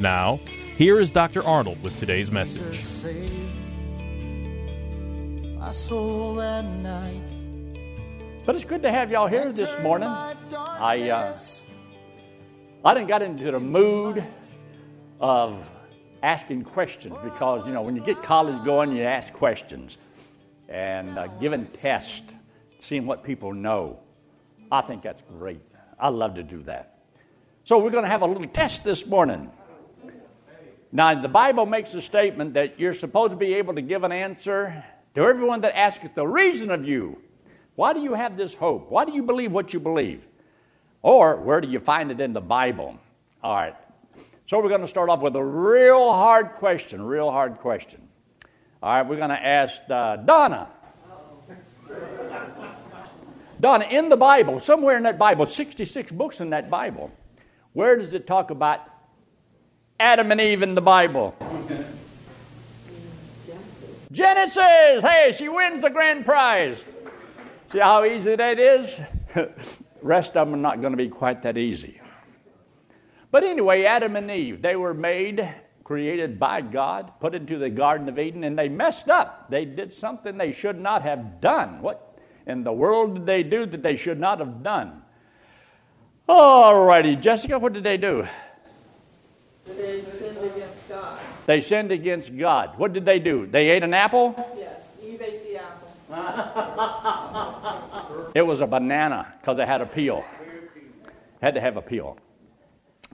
Now, here is Dr. Arnold with today's message. saved my soul that night. But it's good to have y'all here this morning. I uh, I didn't got into the mood of asking questions because you know when you get college going, you ask questions and uh, giving tests, seeing what people know. I think that's great. I love to do that. So we're going to have a little test this morning. Now, the Bible makes a statement that you're supposed to be able to give an answer to everyone that asks the reason of you. Why do you have this hope? Why do you believe what you believe? Or where do you find it in the Bible? All right. So we're going to start off with a real hard question, real hard question. All right, we're going to ask uh, Donna. Donna, in the Bible, somewhere in that Bible, 66 books in that Bible, where does it talk about Adam and Eve in the Bible? Genesis! Hey, she wins the grand prize. See how easy that is? Rest of them are not going to be quite that easy. But anyway, Adam and Eve, they were made, created by God, put into the Garden of Eden, and they messed up. They did something they should not have done. What in the world did they do that they should not have done? All righty, Jessica, what did they do? They sinned against God. They sinned against God. What did they do? They ate an apple? Yes, Eve ate the apple. It was a banana because it had a peel. Had to have a peel.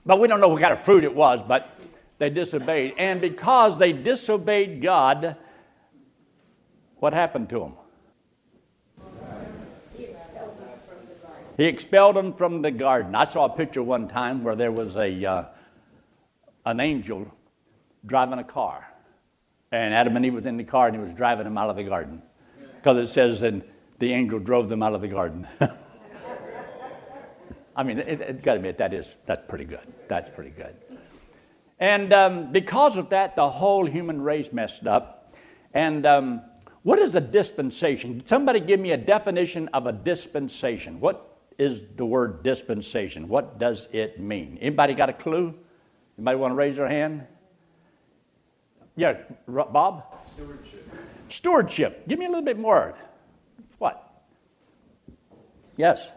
But we don't know what kind of fruit it was, but they disobeyed. And because they disobeyed God, what happened to them? He expelled them from the garden. I saw a picture one time where there was a uh, an angel driving a car, and Adam and Eve was in the car, and he was driving them out of the garden, because it says, "and the angel drove them out of the garden." I mean, it, got to admit that is that's pretty good. That's pretty good. And um, because of that, the whole human race messed up. And um, what is a dispensation? Somebody give me a definition of a dispensation. What is the word dispensation? What does it mean? Anybody got a clue? Anybody want to raise their hand? Yeah, Bob. Stewardship. Stewardship. Give me a little bit more. What? Yes.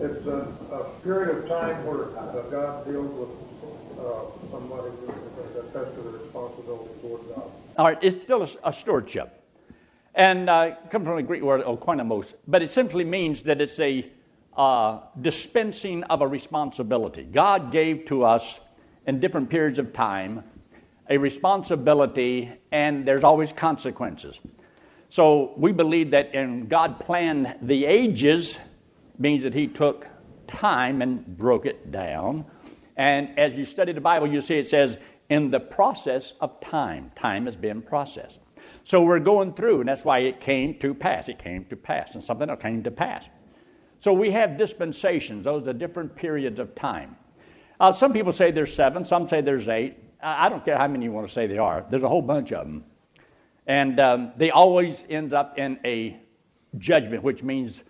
It's a, a period of time where God deals with uh, somebody that that's the responsibility toward God. All right, it's still a, a stewardship. And uh, it comes from the Greek word oikonomos, but it simply means that it's a uh, dispensing of a responsibility. God gave to us in different periods of time a responsibility, and there's always consequences. So we believe that in God planned the ages means that He took time and broke it down. And as you study the Bible, you see it says, in the process of time, time has been processed. So we're going through, and that's why it came to pass. It came to pass, and something else came to pass. So we have dispensations, those are different periods of time. Uh, some people say there's seven, some say there's eight. I don't care how many you want to say there are, there's a whole bunch of them. And um, they always end up in a judgment, which means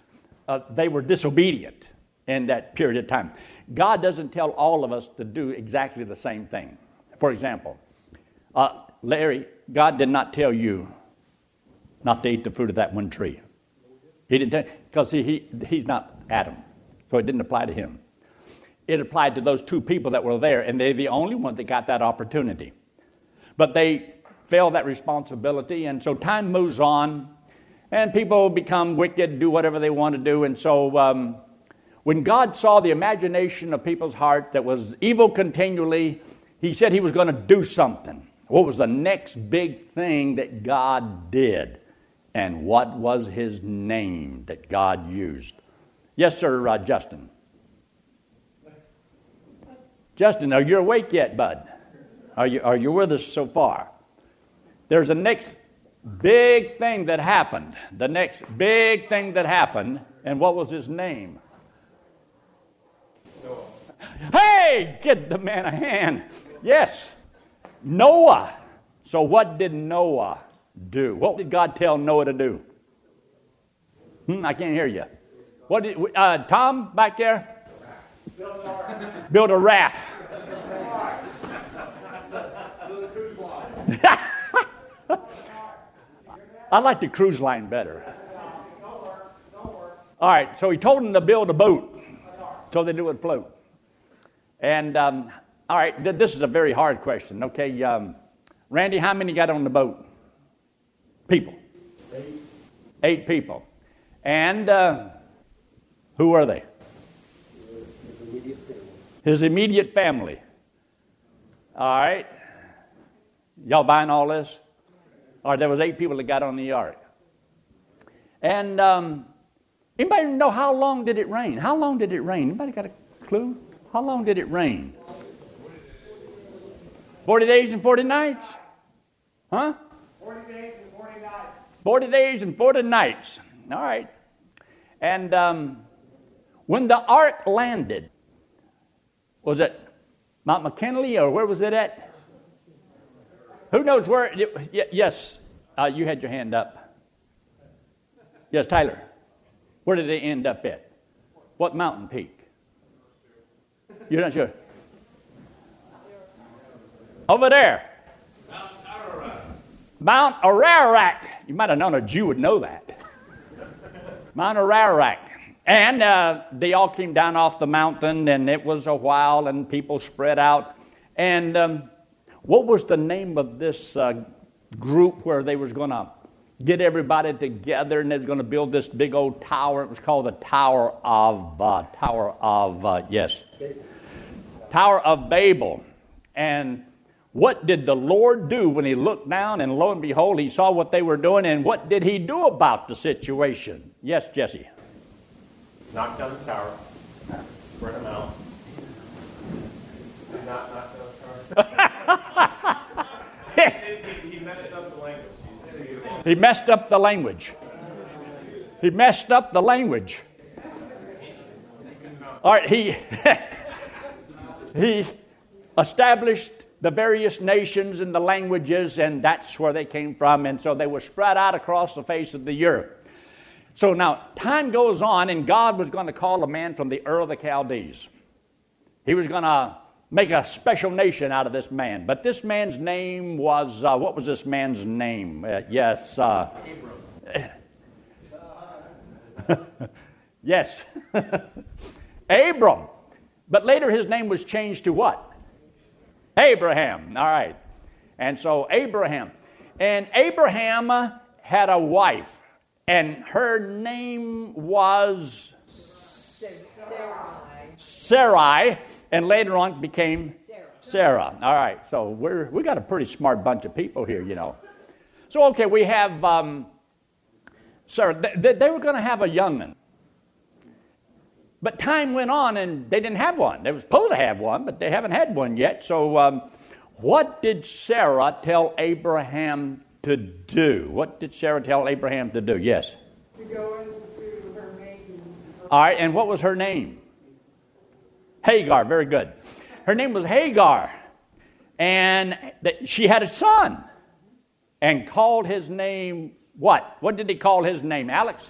uh, they were disobedient in that period of time. God doesn't tell all of us to do exactly the same thing. For example, uh, Larry, God did not tell you not to eat the fruit of that one tree. He didn't tell because he, he, he's not Adam, so it didn't apply to him. It applied to those two people that were there, and they're the only ones that got that opportunity. But they fail that responsibility. And so time moves on, and people become wicked, do whatever they want to do. And so um, when God saw the imagination of people's heart that was evil continually, He said He was going to do something. What was the next big thing that God did? And what was His name that God used? Yes, sir, uh, Justin. Justin, are you awake yet, bud? Are you, are you with us so far? There's a next big thing that happened. The next big thing that happened, and what was his name? Noah. Hey, get the man a hand. Yes, Noah. So, what did Noah do? What did God tell Noah to do? Hmm, I can't hear you. What did uh, Tom back there? Build a raft. Build a raft. I like the cruise line better. All right, so he told them to build a boat so that it would float. And um, all right, th- this is a very hard question. Okay, um, Randy, how many got on the boat? People. Eight. Eight people. And uh, who are they? His immediate family. All right. Y'all buying all this? Or there was eight people that got on the ark. And um, anybody know how long did it rain? How long did it rain? Anybody got a clue? How long did it rain? 40 days and 40 nights? Huh? 40 days and 40 nights. 40 days and 40 nights. All right. And um, when the ark landed, was it Mount McKinley or where was it at? Who knows where? Yes, uh, you had your hand up. Yes, Tyler. Where did they end up at? What mountain peak? You're not sure? Over there. Mount Ararat. You might have known a Jew would know that. Mount Ararat. And uh, they all came down off the mountain, and it was a while, and people spread out. And um, what was the name of this uh, group where they was going to get everybody together and they was going to build this big old tower? It was called the Tower of uh, Tower of uh, yes, Tower of Babel. And what did the Lord do when He looked down and lo and behold, He saw what they were doing? And what did He do about the situation? Yes, Jesse. Knock down the tower, spread them out. Not knock down the tower. he, messed up the language. He messed up the language. He messed up the language. All right, he he established the various nations and the languages, and that's where they came from, and so they were spread out across the face of the earth. So now time goes on, and God was going to call a man from the Ur of the Chaldees. He was going to make a special nation out of this man. But this man's name was, uh, what was this man's name? Uh, yes. Uh, Abram. yes. Abram. But later his name was changed to what? Abraham. All right. And so Abraham. And Abraham had a wife, and her name was Sarai. Sarai and later on became Sarah. Sarah. All right, so we're we got a pretty smart bunch of people here, you know. So okay, we have um, Sarah. They, they were going to have a youngman, but time went on and they didn't have one. They were supposed to have one, but they haven't had one yet. So, um, what did Sarah tell Abraham to do? What did Sarah tell Abraham to do? Yes. To go into her maiden. All right, and what was her name? Hagar, very good. Her name was Hagar. And that she had a son and called his name what? What did he call his name? Alex?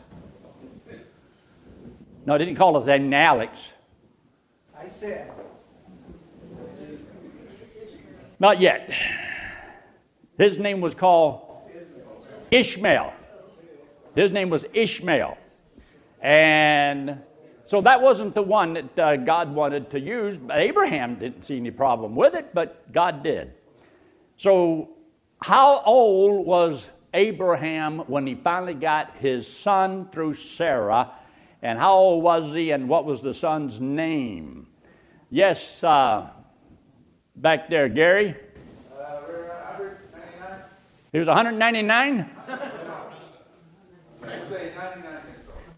No, he didn't call his name Alex. I said. Not yet. His name was called Ishmael. His name was Ishmael. And so that wasn't the one that uh, God wanted to use. Abraham didn't see any problem with it, but God did. So How old was Abraham when he finally got his son through Sarah? And how old was he, and what was the son's name? Yes, uh, back there, Gary. He was 199?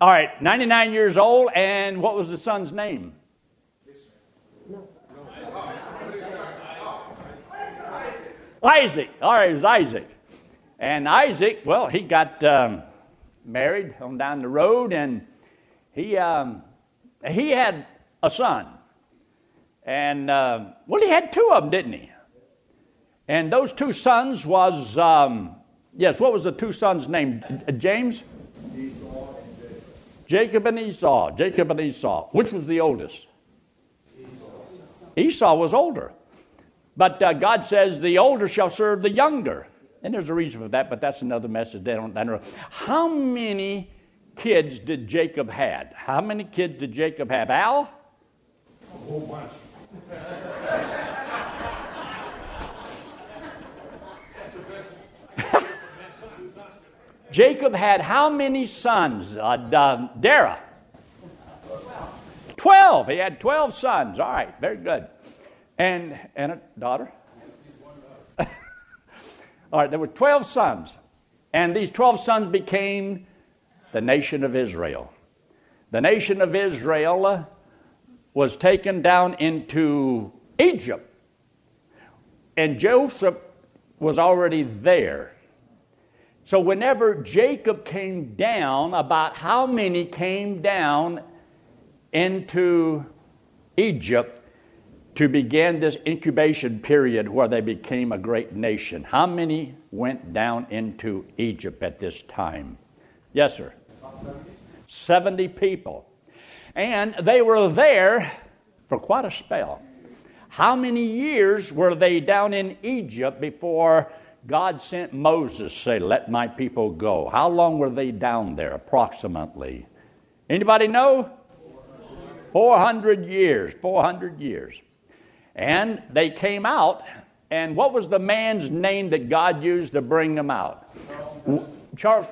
All right, 99 years old, and what was the son's name? Isaac. All right, it was Isaac. And Isaac, well, he got um, married on down the road, and he um, he had a son. And uh, well, he had two of them, didn't he? And those two sons was um, yes, what was the two sons' name? James. Jacob and Esau. Jacob and Esau. Which was the oldest? Esau was older. But uh, God says the older shall serve the younger. And there's a reason for that, but that's another message. They don't, they don't. How many kids did Jacob had? How many kids did Jacob have? Al? A whole bunch. Jacob had how many sons? Uh, uh, Dara. Twelve. He had twelve sons. All right, very good. And and a daughter. All right, there were twelve sons, and these twelve sons became the nation of Israel. The nation of Israel was taken down into Egypt, and Joseph was already there. So, whenever Jacob came down, about how many came down into Egypt to begin this incubation period where they became a great nation? How many went down into Egypt at this time? Yes, sir. 70 people. And they were there for quite a spell. How many years were they down in Egypt before God sent Moses, say, Let my people go. How long were they down there, approximately? Anybody know? 400 years. 400 years. And they came out, and what was the man's name that God used to bring them out? Charles.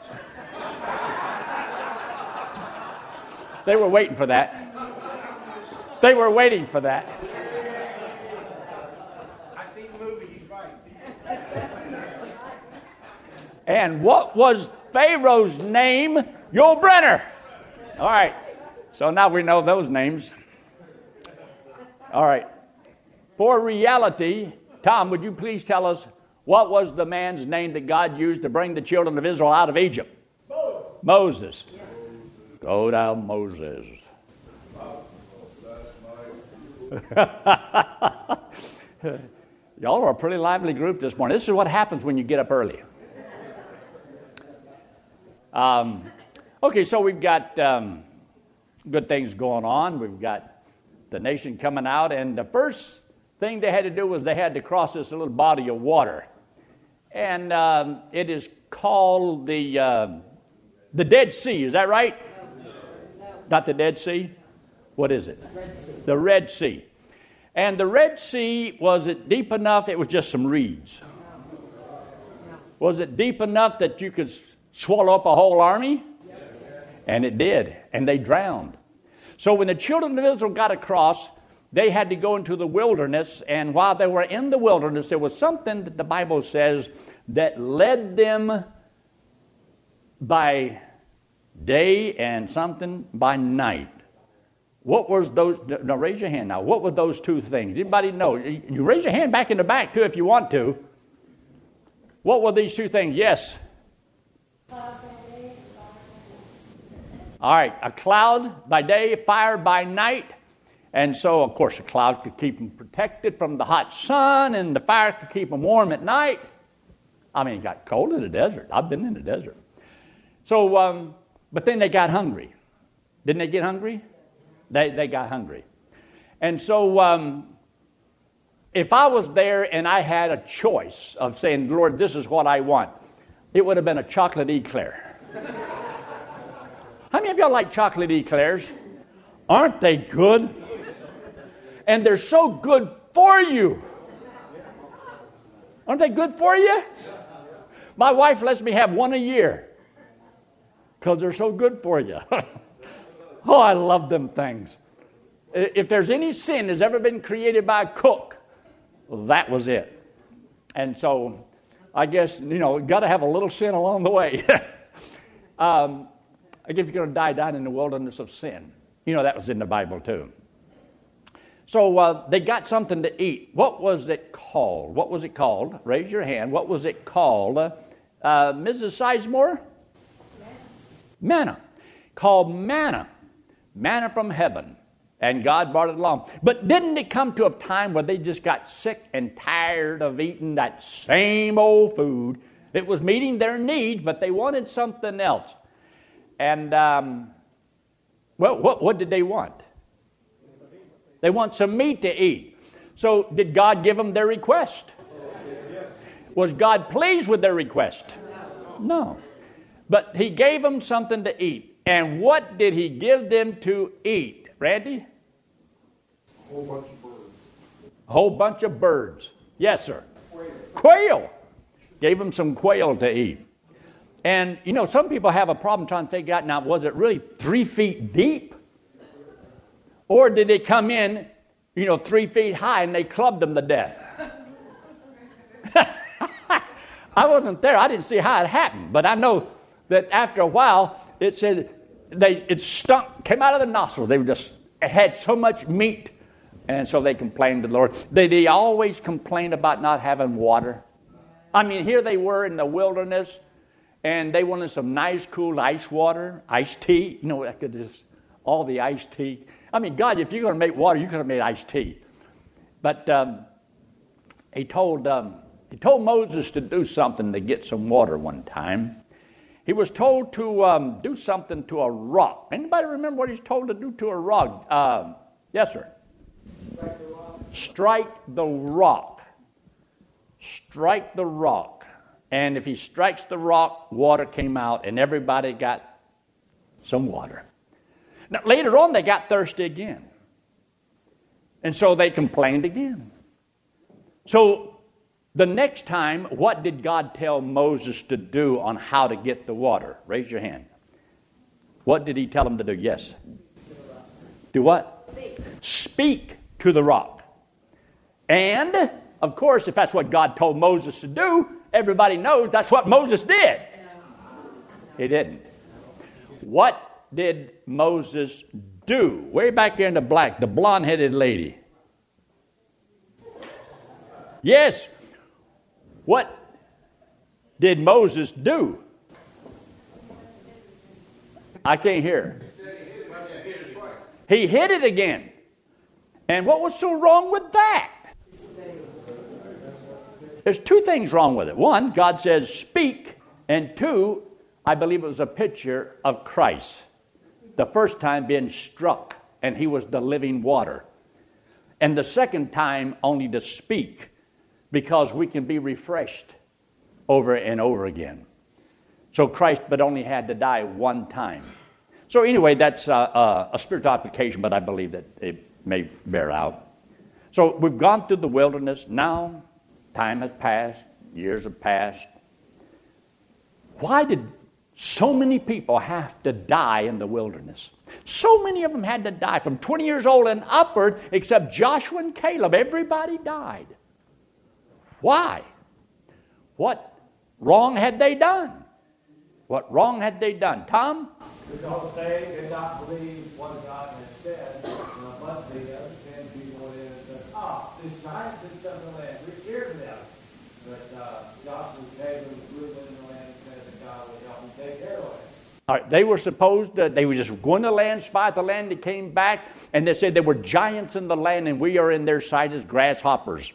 They were waiting for that. They were waiting for that. And what was Pharaoh's name? Yul Brynner. All right. So now we know those names. All right. For reality, Tom, would you please tell us what was the man's name that God used to bring the children of Israel out of Egypt? Moses. Moses. Go down, Moses. Y'all are a pretty lively group this morning. This is what happens when you get up early. Um, okay, so we've got um, good things going on. We've got the nation coming out, and the first thing they had to do was they had to cross this little body of water, and um, it is called the uh, the Dead Sea. Is that right? No. Not the Dead Sea. What is it? Red the Red Sea. And the Red Sea was it deep enough? It was just some reeds. Was it deep enough that you could swallow up a whole army? And it did, and they drowned. So when the children of Israel got across, they had to go into the wilderness, and while they were in the wilderness, there was something that the Bible says that led them by day and something by night. What was those? Now raise your hand now. What were those two things? Anybody know? You raise your hand back in the back too if you want to. What were these two things? Yes. All right, a cloud by day, fire by night. And so, of course, a cloud could keep them protected from the hot sun, and the fire could keep them warm at night. I mean, it got cold in the desert. I've been in the desert. So, um, but then they got hungry. Didn't they get hungry? They, they got hungry. And so, um, if I was there and I had a choice of saying, Lord, this is what I want, it would have been a chocolate eclair. How many of y'all like chocolate eclairs? Aren't they good? And they're so good for you. Aren't they good for you? My wife lets me have one a year because they're so good for you. oh, I love them things. If there's any sin that's ever been created by a cook, that was it. And so I guess, you know, got to have a little sin along the way. um, I guess you're going to die down in the wilderness of sin. You know, that was in the Bible too. So uh, they got something to eat. What was it called? What was it called? Raise your hand. What was it called? Uh, uh, Mrs. Sizemore? Manna. Called manna. Manna from heaven. And God brought it along. But didn't it come to a time where they just got sick and tired of eating that same old food? It was meeting their needs, but they wanted something else. And, um, well, what, what did they want? They want some meat to eat. So, did God give them their request? Was God pleased with their request? No. But He gave them something to eat. And what did He give them to eat? Randy? A whole bunch of birds. A whole bunch of birds. Yes, sir. Quail. quail. Gave them some quail to eat. And, you know, some people have a problem trying to figure out now, was it really three feet deep? Or did they come in, you know, three feet high and they clubbed them to death? I wasn't there. I didn't see how it happened. But I know that after a while, it says they, it stunk, came out of the nostrils. They were just had so much meat. And so they complained to the Lord. They, they always complained about not having water. I mean, here they were in the wilderness, and they wanted some nice, cool ice water, iced tea. You know, I could just, all the iced tea. I mean, God, if you're going to make water, you could have made iced tea. But um, he told um, he told Moses to do something to get some water one time. He was told to um, do something to a rock. Anybody remember what he's told to do to a rock? Uh, yes, sir. Strike the rock. Strike the rock. And if he strikes the rock, water came out, and everybody got some water. Now, later on, they got thirsty again. And so they complained again. So the next time, what did God tell Moses to do on how to get the water? Raise your hand. What did he tell him to do? Yes. Do what? Speak, Speak to the rock. And, of course, if that's what God told Moses to do, everybody knows that's what Moses did. He didn't. What did Moses do? Way back there in the black, the blonde headed lady. Yes. What did Moses do? I can't hear. He hit it again. And what was so wrong with that? There's two things wrong with it. One, God says, speak. And two, I believe it was a picture of Christ the first time being struck, and he was the living water. And the second time only to speak, because we can be refreshed over and over again. So Christ but only had to die one time. So anyway, that's a, a, a spiritual application, but I believe that it may bear out. So we've gone through the wilderness. Now, time has passed, years have passed. Why did so many people have to die in the wilderness. So many of them had to die from 20 years old and upward, except Joshua and Caleb. Everybody died. Why? What wrong had they done? What wrong had they done? Tom? Because they did not believe what God had said. But the other ten people in and said, Ah, these giants in some land, we're scared of them. But uh, Joshua gave them the ruler in the land and Caleb All right, they were supposed to, they were just going to land, spy the land, they came back, and they said there were giants in the land, and we are in their sight as grasshoppers.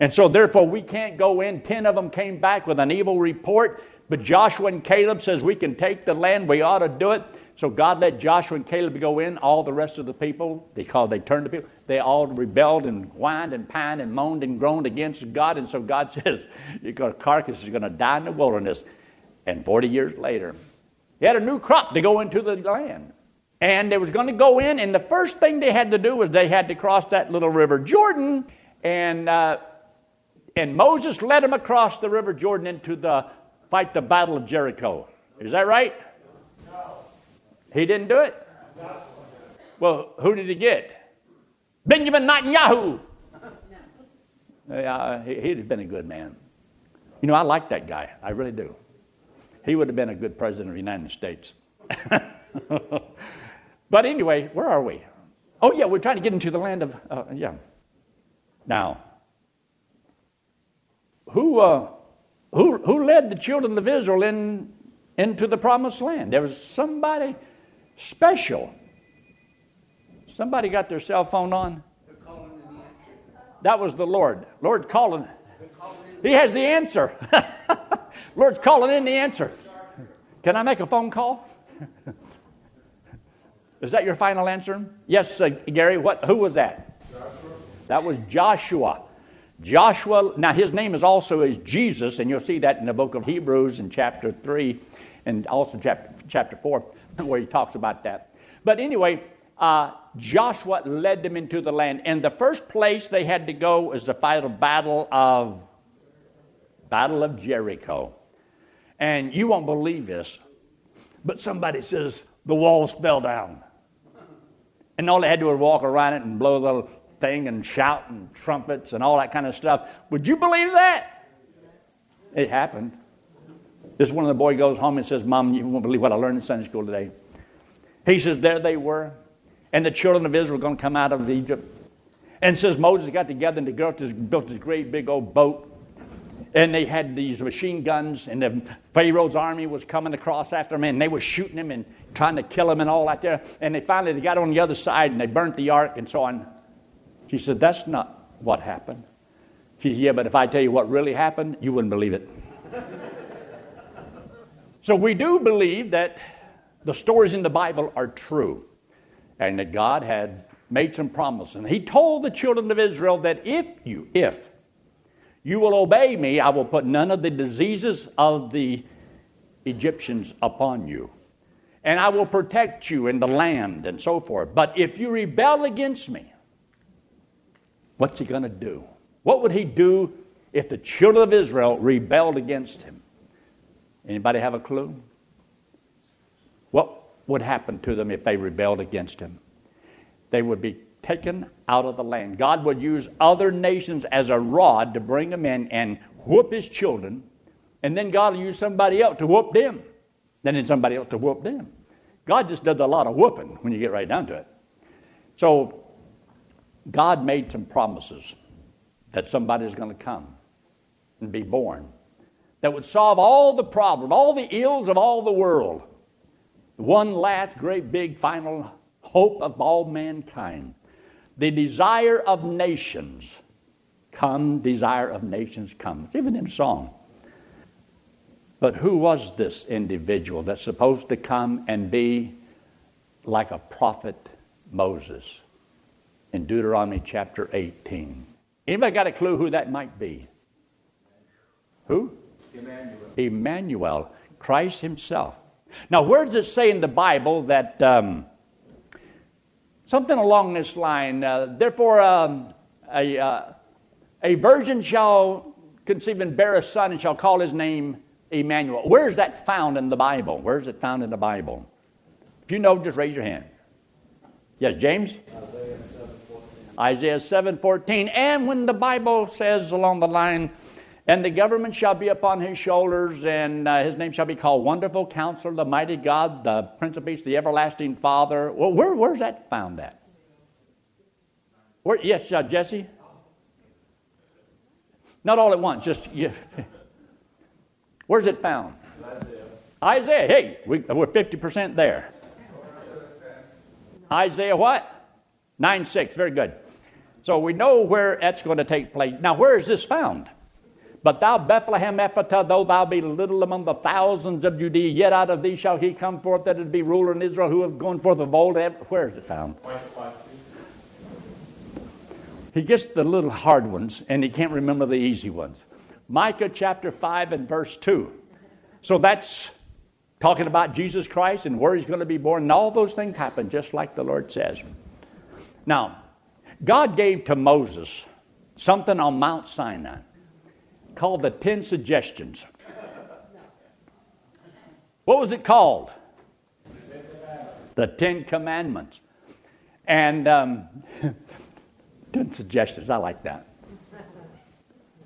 And so, therefore, we can't go in. Ten of them came back with an evil report, but Joshua and Caleb says we can take the land, we ought to do it. So God let Joshua and Caleb go in. All the rest of the people, because they turned to people, they all rebelled and whined and pined and moaned and groaned against God. And so God says, your carcass is going to die in the wilderness. And 40 years later, he had a new crop to go into the land. And they was going to go in, and the first thing they had to do was they had to cross that little river Jordan. And, uh, and Moses led them across the river Jordan into the fight the battle of Jericho. Is that right? No. He didn't do it? Well, who did he get? Benjamin Netanyahu. Yeah, he, he'd have been a good man. You know, I like that guy. I really do. He would have been a good president of the United States. but anyway, where are we? Oh, yeah, we're trying to get into the land of, uh, yeah. Now, who, uh, who, who led the children of Israel in, into the promised land? There was somebody special. Somebody got their cell phone on? That was the Lord. Lord calling. He has the answer. Lord's calling in the answer. Can I make a phone call? Is that your final answer? Yes, uh, Gary. What? Who was that? Joshua. That was Joshua. Joshua. Now his name is also is Jesus, and you'll see that in the book of Hebrews in chapter three, and also chapter chapter four, where he talks about that. But anyway, uh, Joshua led them into the land, and the first place they had to go was the final battle of Battle of Jericho. And you won't believe this, but somebody says the walls fell down. And all they had to do was walk around it and blow the thing and shout and trumpets and all that kind of stuff. Would you believe that? It happened. This one of the boy goes home and says, Mom, you won't believe what I learned in Sunday school today. He says, There they were. And the children of Israel were going to come out of Egypt. And says Moses got together and they built this, built this great big old boat and they had these machine guns, and the Pharaoh's army was coming across after them, and they were shooting him and trying to kill him and all that there. And they finally they got on the other side and they burnt the ark and so on. She said, That's not what happened. She said, Yeah, but if I tell you what really happened, you wouldn't believe it. so we do believe that the stories in the Bible are true and that God had made some promises. And He told the children of Israel that if you, if you will obey me, I will put none of the diseases of the Egyptians upon you. And I will protect you in the land and so forth. But if you rebel against me, what's he going to do? What would he do if the children of Israel rebelled against him? Anybody have a clue? What would happen to them if they rebelled against him? They would be taken out of the land. God would use other nations as a rod to bring them in and whoop his children, and then God will use somebody else to whoop them. Then somebody else to whoop them. God just does a lot of whooping when you get right down to it. So God made some promises that somebody's going to come and be born that would solve all the problems, all the ills of all the world. The one last great big final hope of all mankind the desire of nations. Come, desire of nations, come. It's even in song. But who was this individual that's supposed to come and be like a prophet Moses in Deuteronomy chapter 18? Anybody got a clue who that might be? Who? Emmanuel. Emmanuel, Christ Himself. Now, where does it say in the Bible that um, Something along this line. Uh, Therefore, um, a, uh, a virgin shall conceive and bear a son and shall call his name Emmanuel. Where is that found in the Bible? Where is it found in the Bible? If you know, just raise your hand. Yes, James? Isaiah 7:14. And when the Bible says along the line, and the government shall be upon his shoulders, and uh, his name shall be called Wonderful Counselor, the Mighty God, the Prince of Peace, the Everlasting Father. Well, where, where's that found at? Where, yes, uh, Jesse? Not all at once, just. Yeah. Where's it found? Isaiah. Isaiah. Hey, we, we're 50% there. Isaiah what? 9 6. Very good. So we know where that's going to take place. Now, where is this found? But thou, Bethlehem Ephratah, though thou be little among the thousands of Judea, yet out of thee shall he come forth that it be ruler in Israel, who have gone forth of old. Where is it found? He gets the little hard ones, and he can't remember the easy ones. Micah chapter 5 and verse 2. So that's talking about Jesus Christ and where he's going to be born, and all those things happen just like the Lord says. Now, God gave to Moses something on Mount Sinai called the Ten Suggestions. What was it called? The Ten Commandments. And um, good suggestions. I like that.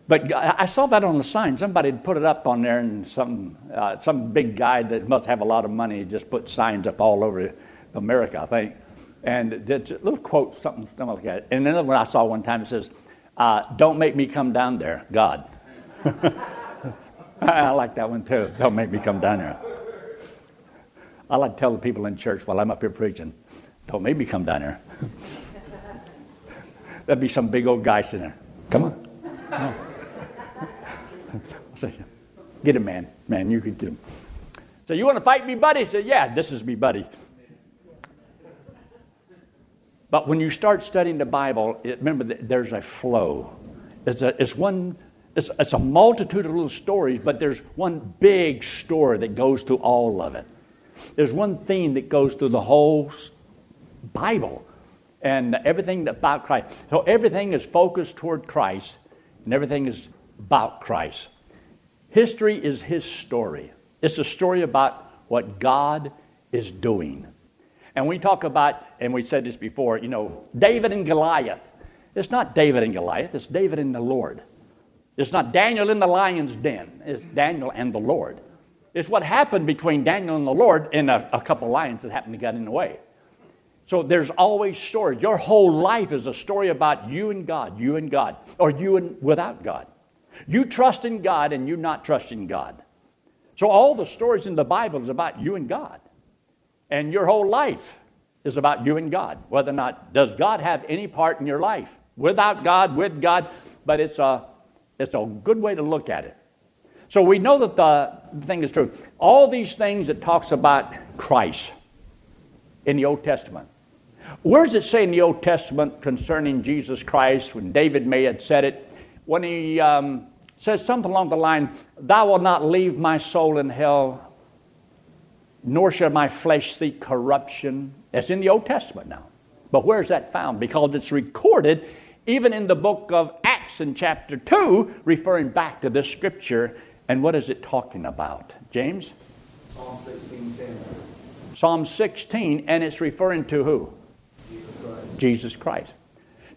But I saw that on the sign. Somebody had put it up on there, and some uh, some big guy that must have a lot of money just put signs up all over America, I think. And a little quote, something, something like that. And another one I saw one time it says, uh, "Don't make me come down there, God." I like that one too. Don't make me come down there. I like to tell the people in church while I'm up here preaching, "Don't make me come down there." There'd be some big old guy sitting there. Come on. Come on. Say, get him, man. Man, you could get him. So you want to fight me, buddy? Say, yeah, this is me, buddy. But when you start studying the Bible, it, remember that there's a flow. It's, a, it's one. It's, it's a multitude of little stories, but there's one big story that goes through all of it. There's one theme that goes through the whole Bible and everything about Christ. So everything is focused toward Christ, and everything is about Christ. History is his story. It's a story about what God is doing. And we talk about, and we said this before, you know, David and Goliath. It's not David and Goliath, it's David and the Lord. It's not Daniel in the lion's den, it's Daniel and the Lord. It's what happened between Daniel and the Lord and a, a couple lions that happened to get in the way. So there's always stories. Your whole life is a story about you and God, you and God, or you and without God. You trust in God and you not trusting God. So all the stories in the Bible is about you and God. And your whole life is about you and God. Whether or not does God have any part in your life? Without God, with God, but it's a it's a good way to look at it. So we know that the thing is true. All these things that talks about Christ in the Old Testament. Where does it say in the Old Testament concerning Jesus Christ when David may had said it? When he um, says something along the line, Thou wilt not leave my soul in hell, nor shall my flesh see corruption. That's in the Old Testament now. But where is that found? Because it's recorded even in the book of Acts in chapter 2, referring back to this scripture. And what is it talking about? James? Psalm 16, 10. Psalm 16, and it's referring to who? Jesus Christ. Jesus Christ.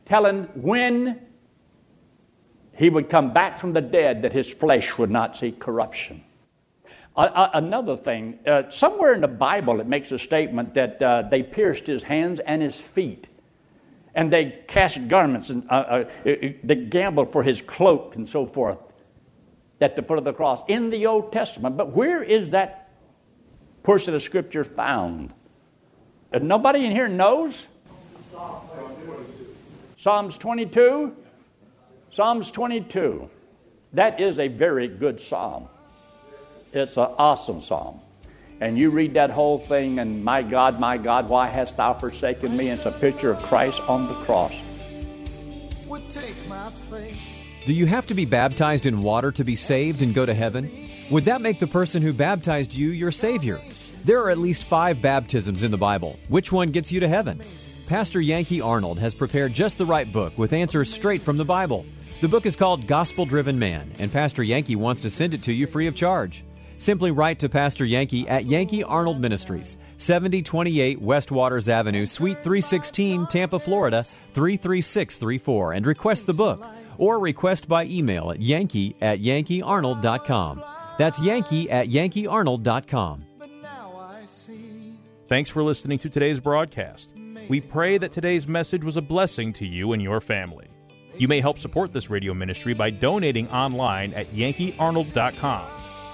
Telling when he would come back from the dead that his flesh would not see corruption. Uh, another thing, uh, somewhere in the Bible it makes a statement that uh, they pierced his hands and his feet. And they cast garments and uh, uh, they gambled for his cloak and so forth at the foot of the cross in the Old Testament. But where is that portion of Scripture found? nobody in here knows? Psalms 22? Psalms 22. That is a very good psalm. It's an awesome psalm. And you read that whole thing, and my God, my God, why hast thou forsaken me? And it's a picture of Christ on the cross. Would take my place. Do you have to be baptized in water to be saved and go to heaven? Would that make the person who baptized you your Savior? There are at least five baptisms in the Bible. Which one gets you to heaven? Pastor Yankee Arnold has prepared just the right book with answers straight from the Bible. The book is called Gospel Driven Man, and Pastor Yankee wants to send it to you free of charge. Simply write to Pastor Yankee at Yankee Arnold Ministries, 7028 West Waters Avenue, Suite 316, Tampa, Florida 33634, and request the book. Or request by email at yankee at yankeearnold.com. That's yankee at yankeearnold.com. Thanks for listening to today's broadcast. We pray that today's message was a blessing to you and your family. You may help support this radio ministry by donating online at yankeearnold.com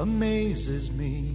amazes me.